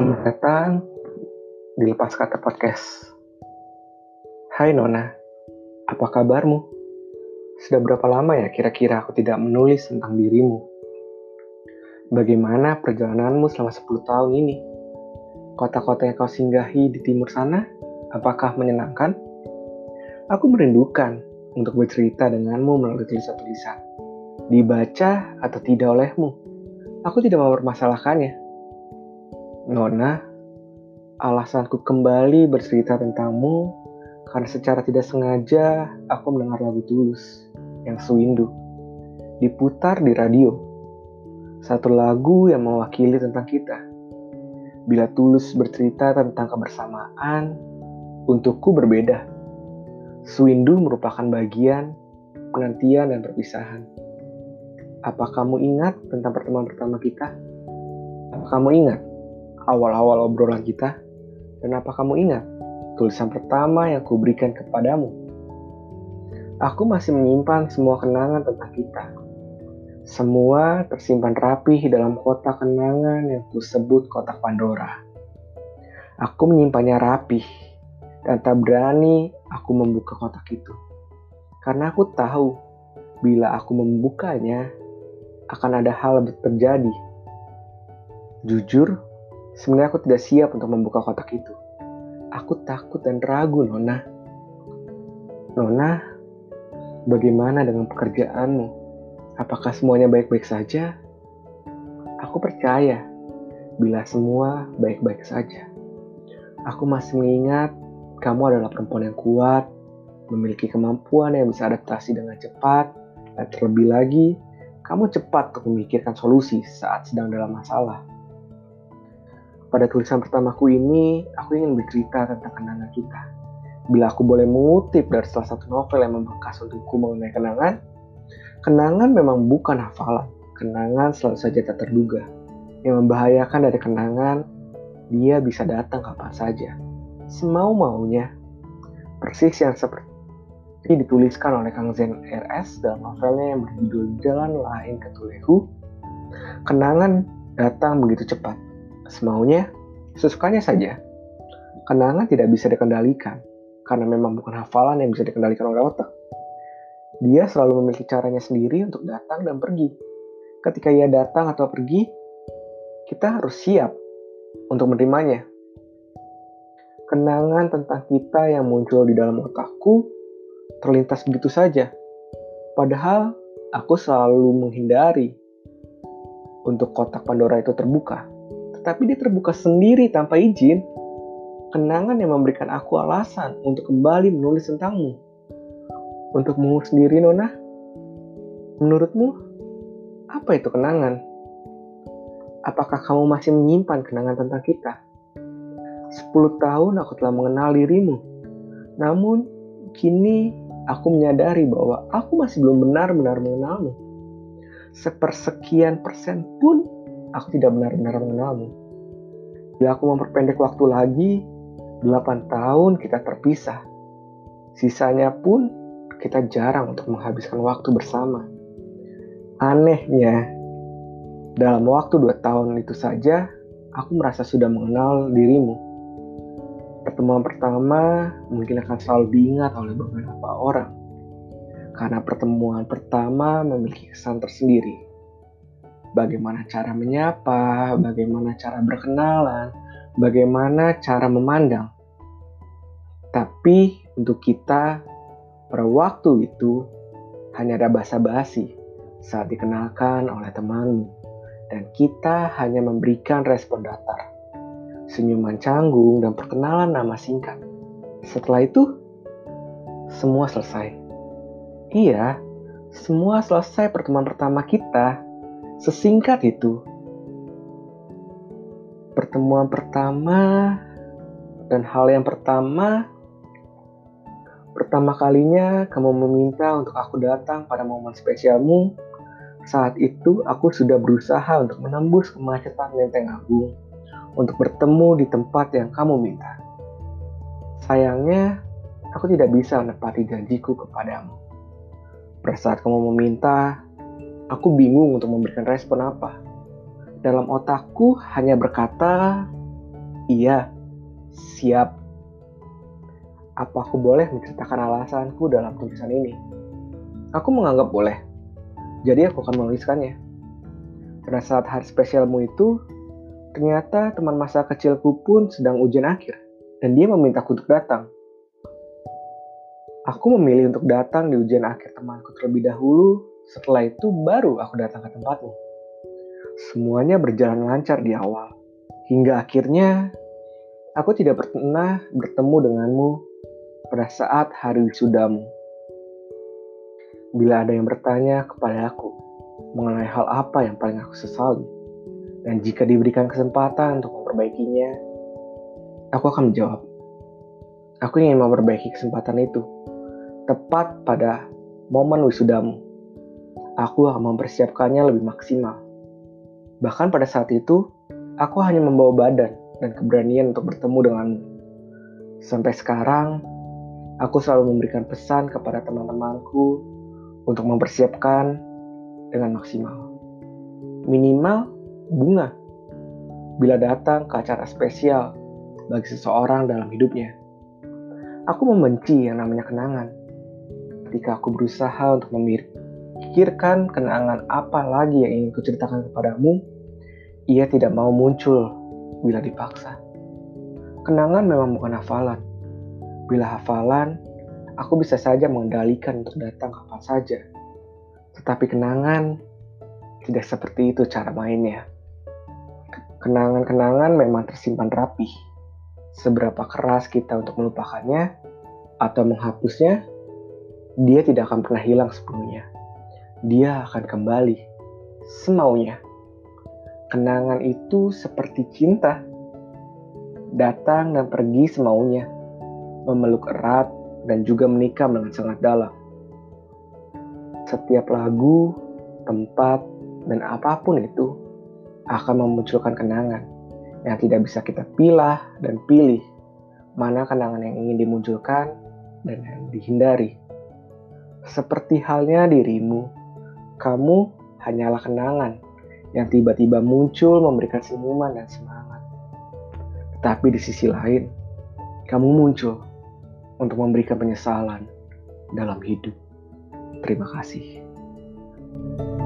Selamat datang di Lepas Kata Podcast. Hai Nona, apa kabarmu? Sudah berapa lama ya kira-kira aku tidak menulis tentang dirimu? Bagaimana perjalananmu selama 10 tahun ini? Kota-kota yang kau singgahi di timur sana, apakah menyenangkan? Aku merindukan untuk bercerita denganmu melalui tulisan-tulisan. Dibaca atau tidak olehmu, aku tidak mempermasalahkannya. Nona, alasanku kembali bercerita tentangmu karena secara tidak sengaja aku mendengar lagu Tulus yang Suwindu diputar di radio. Satu lagu yang mewakili tentang kita. Bila Tulus bercerita tentang kebersamaan, untukku berbeda. Suwindu merupakan bagian penantian dan perpisahan. Apa kamu ingat tentang pertemuan pertama kita? Apa kamu ingat awal-awal obrolan kita? Dan apa kamu ingat tulisan pertama yang kuberikan kepadamu? Aku masih menyimpan semua kenangan tentang kita. Semua tersimpan rapih dalam kotak kenangan yang kusebut kotak Pandora. Aku menyimpannya rapih dan tak berani aku membuka kotak itu. Karena aku tahu bila aku membukanya akan ada hal terjadi. Jujur, Sebenarnya aku tidak siap untuk membuka kotak itu. Aku takut dan ragu, Nona. Nona, bagaimana dengan pekerjaanmu? Apakah semuanya baik-baik saja? Aku percaya bila semua baik-baik saja. Aku masih mengingat kamu adalah perempuan yang kuat, memiliki kemampuan yang bisa adaptasi dengan cepat, dan terlebih lagi, kamu cepat untuk memikirkan solusi saat sedang dalam masalah. Pada tulisan pertamaku ini, aku ingin bercerita tentang kenangan kita. Bila aku boleh mengutip dari salah satu novel yang membekas untukku mengenai kenangan, kenangan memang bukan hafalan. Kenangan selalu saja tak terduga. Yang membahayakan dari kenangan, dia bisa datang kapan saja. Semau-maunya. Persis yang seperti dituliskan oleh Kang Zen RS dalam novelnya yang berjudul Jalan Lain ke Tulehu. Kenangan datang begitu cepat semaunya, sesukanya saja. Kenangan tidak bisa dikendalikan, karena memang bukan hafalan yang bisa dikendalikan oleh otak. Dia selalu memiliki caranya sendiri untuk datang dan pergi. Ketika ia datang atau pergi, kita harus siap untuk menerimanya. Kenangan tentang kita yang muncul di dalam otakku terlintas begitu saja. Padahal aku selalu menghindari untuk kotak Pandora itu terbuka tapi dia terbuka sendiri tanpa izin. Kenangan yang memberikan aku alasan untuk kembali menulis tentangmu. Untukmu sendiri, Nona, menurutmu apa itu kenangan? Apakah kamu masih menyimpan kenangan tentang kita? Sepuluh tahun aku telah mengenal dirimu. Namun, kini aku menyadari bahwa aku masih belum benar-benar mengenalmu. Sepersekian persen pun aku tidak benar-benar mengenalmu. Bila aku memperpendek waktu lagi, 8 tahun kita terpisah. Sisanya pun kita jarang untuk menghabiskan waktu bersama. Anehnya, dalam waktu 2 tahun itu saja, aku merasa sudah mengenal dirimu. Pertemuan pertama mungkin akan selalu diingat oleh beberapa orang. Karena pertemuan pertama memiliki kesan tersendiri bagaimana cara menyapa, bagaimana cara berkenalan, bagaimana cara memandang. Tapi untuk kita, pada waktu itu hanya ada basa-basi saat dikenalkan oleh temanmu, dan kita hanya memberikan respon datar, senyuman canggung, dan perkenalan nama singkat. Setelah itu, semua selesai. Iya, semua selesai pertemuan pertama kita Sesingkat itu, pertemuan pertama dan hal yang pertama, pertama kalinya kamu meminta untuk aku datang pada momen spesialmu. Saat itu aku sudah berusaha untuk menembus kemacetan Lenteng Agung untuk bertemu di tempat yang kamu minta. Sayangnya, aku tidak bisa menepati janjiku kepadamu. Pada saat kamu meminta, Aku bingung untuk memberikan respon apa. Dalam otakku hanya berkata, Iya, siap. Apa aku boleh menceritakan alasanku dalam tulisan ini? Aku menganggap boleh. Jadi aku akan menuliskannya. Pada saat hari spesialmu itu, ternyata teman masa kecilku pun sedang ujian akhir. Dan dia memintaku untuk datang. Aku memilih untuk datang di ujian akhir temanku terlebih dahulu. Setelah itu baru aku datang ke tempatmu. Semuanya berjalan lancar di awal. Hingga akhirnya Aku tidak pernah bertemu denganmu pada saat hari wisudamu. Bila ada yang bertanya kepada aku mengenai hal apa yang paling aku sesali, dan jika diberikan kesempatan untuk memperbaikinya, aku akan menjawab. Aku ingin memperbaiki kesempatan itu tepat pada momen wisudamu. Aku akan mempersiapkannya lebih maksimal. Bahkan pada saat itu, aku hanya membawa badan dan keberanian untuk bertemu denganmu. Sampai sekarang, aku selalu memberikan pesan kepada teman-temanku untuk mempersiapkan dengan maksimal. Minimal bunga bila datang ke acara spesial bagi seseorang dalam hidupnya. Aku membenci yang namanya kenangan. Ketika aku berusaha untuk memikirkan kenangan apa lagi yang ingin kuceritakan kepadamu, ia tidak mau muncul bila dipaksa. Kenangan memang bukan hafalan. Bila hafalan, aku bisa saja mengendalikan untuk datang kapan saja. Tetapi kenangan tidak seperti itu cara mainnya. Kenangan-kenangan memang tersimpan rapi. Seberapa keras kita untuk melupakannya atau menghapusnya, dia tidak akan pernah hilang sepenuhnya. Dia akan kembali semaunya. Kenangan itu seperti cinta. Datang dan pergi semaunya. Memeluk erat dan juga menikah dengan sangat dalam. Setiap lagu, tempat, dan apa pun itu akan memunculkan kenangan yang tidak bisa kita pilah dan pilih mana kenangan yang ingin dimunculkan dan yang dihindari. Seperti halnya dirimu, kamu hanyalah kenangan yang tiba-tiba muncul memberikan senyuman dan semangat. Tetapi di sisi lain, kamu muncul untuk memberikan penyesalan dalam hidup. Terima kasih. thank you